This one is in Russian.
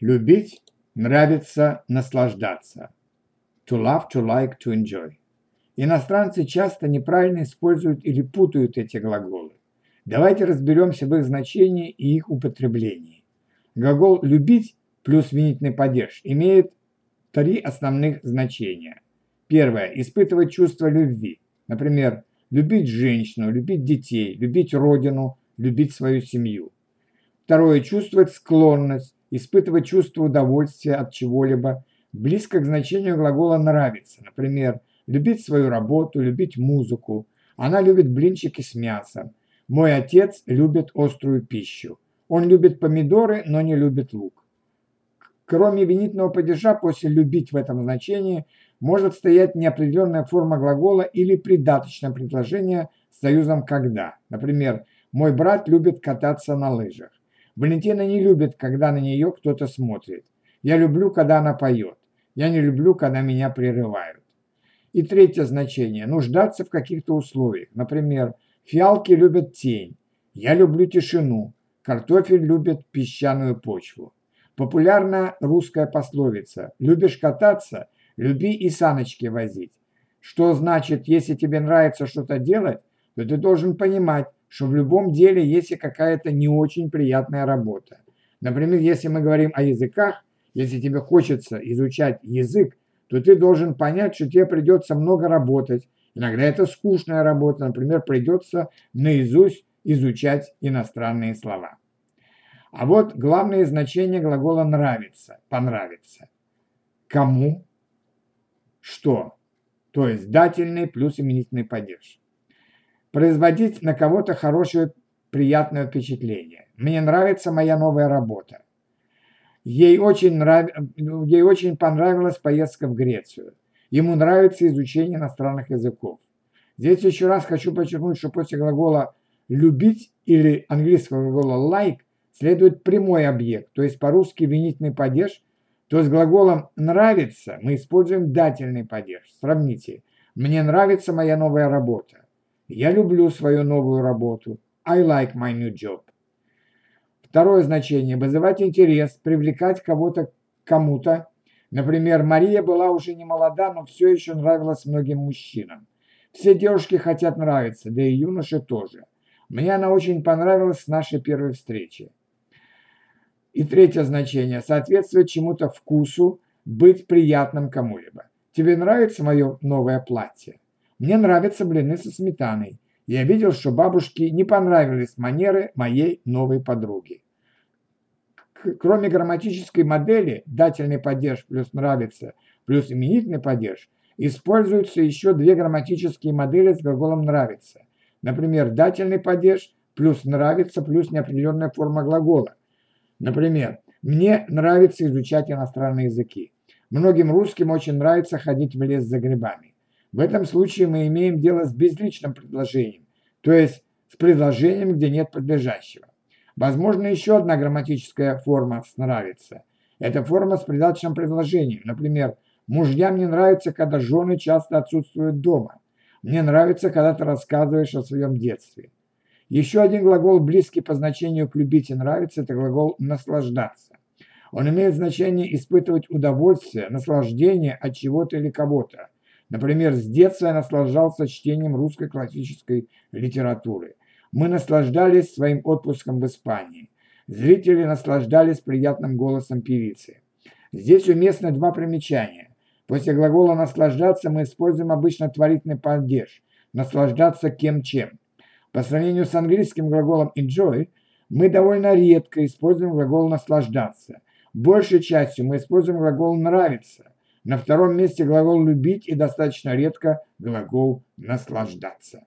Любить, нравится, наслаждаться. To love, to like, to enjoy. Иностранцы часто неправильно используют или путают эти глаголы. Давайте разберемся в их значении и их употреблении. Глагол «любить» плюс винительный падеж имеет три основных значения. Первое – испытывать чувство любви. Например, любить женщину, любить детей, любить родину, любить свою семью. Второе – чувствовать склонность, испытывать чувство удовольствия от чего-либо, близко к значению глагола «нравится». Например, любить свою работу, любить музыку. Она любит блинчики с мясом. Мой отец любит острую пищу. Он любит помидоры, но не любит лук. Кроме винительного падежа, после «любить» в этом значении может стоять неопределенная форма глагола или придаточное предложение с союзом «когда». Например, «Мой брат любит кататься на лыжах». Валентина не любит, когда на нее кто-то смотрит. Я люблю, когда она поет. Я не люблю, когда меня прерывают. И третье значение – нуждаться в каких-то условиях. Например, фиалки любят тень. Я люблю тишину. Картофель любит песчаную почву. Популярна русская пословица «любишь кататься, люби и саночки возить». Что значит, если тебе нравится что-то делать, то ты должен понимать, что в любом деле есть какая-то не очень приятная работа. Например, если мы говорим о языках, если тебе хочется изучать язык, то ты должен понять, что тебе придется много работать. Иногда это скучная работа, например, придется наизусть изучать иностранные слова. А вот главное значение глагола «нравится», «понравится». Кому? Что? То есть дательный плюс именительный падеж. Производить на кого-то хорошее, приятное впечатление. Мне нравится моя новая работа. Ей очень, нрав... Ей очень понравилась поездка в Грецию. Ему нравится изучение иностранных языков. Здесь еще раз хочу подчеркнуть, что после глагола «любить» или английского глагола «like» следует прямой объект, то есть по-русски винительный падеж, то с глаголом «нравится» мы используем дательный падеж. Сравните. «Мне нравится моя новая работа». «Я люблю свою новую работу». I like my new job. Второе значение – вызывать интерес, привлекать кого-то кому-то. Например, Мария была уже не молода, но все еще нравилась многим мужчинам. Все девушки хотят нравиться, да и юноши тоже. Мне она очень понравилась с нашей первой встречи. И третье значение – соответствовать чему-то вкусу, быть приятным кому-либо. Тебе нравится мое новое платье? Мне нравятся блины со сметаной. Я видел, что бабушке не понравились манеры моей новой подруги. Кроме грамматической модели «дательный падеж плюс нравится» плюс именительный падеж, используются еще две грамматические модели с глаголом «нравится». Например, дательный падеж плюс нравится плюс неопределенная форма глагола – Например, мне нравится изучать иностранные языки. Многим русским очень нравится ходить в лес за грибами. В этом случае мы имеем дело с безличным предложением, то есть с предложением, где нет подлежащего. Возможно, еще одна грамматическая форма «нравится». Это форма с придаточным предложением. Например, мужьям не нравится, когда жены часто отсутствуют дома. Мне нравится, когда ты рассказываешь о своем детстве. Еще один глагол, близкий по значению к «любить» и «нравиться» – это глагол «наслаждаться». Он имеет значение испытывать удовольствие, наслаждение от чего-то или кого-то. Например, с детства я наслаждался чтением русской классической литературы. Мы наслаждались своим отпуском в Испании. Зрители наслаждались приятным голосом певицы. Здесь уместны два примечания. После глагола «наслаждаться» мы используем обычно творительный падеж «наслаждаться кем-чем». По сравнению с английским глаголом enjoy, мы довольно редко используем глагол наслаждаться. Большей частью мы используем глагол нравиться. На втором месте глагол любить и достаточно редко глагол наслаждаться.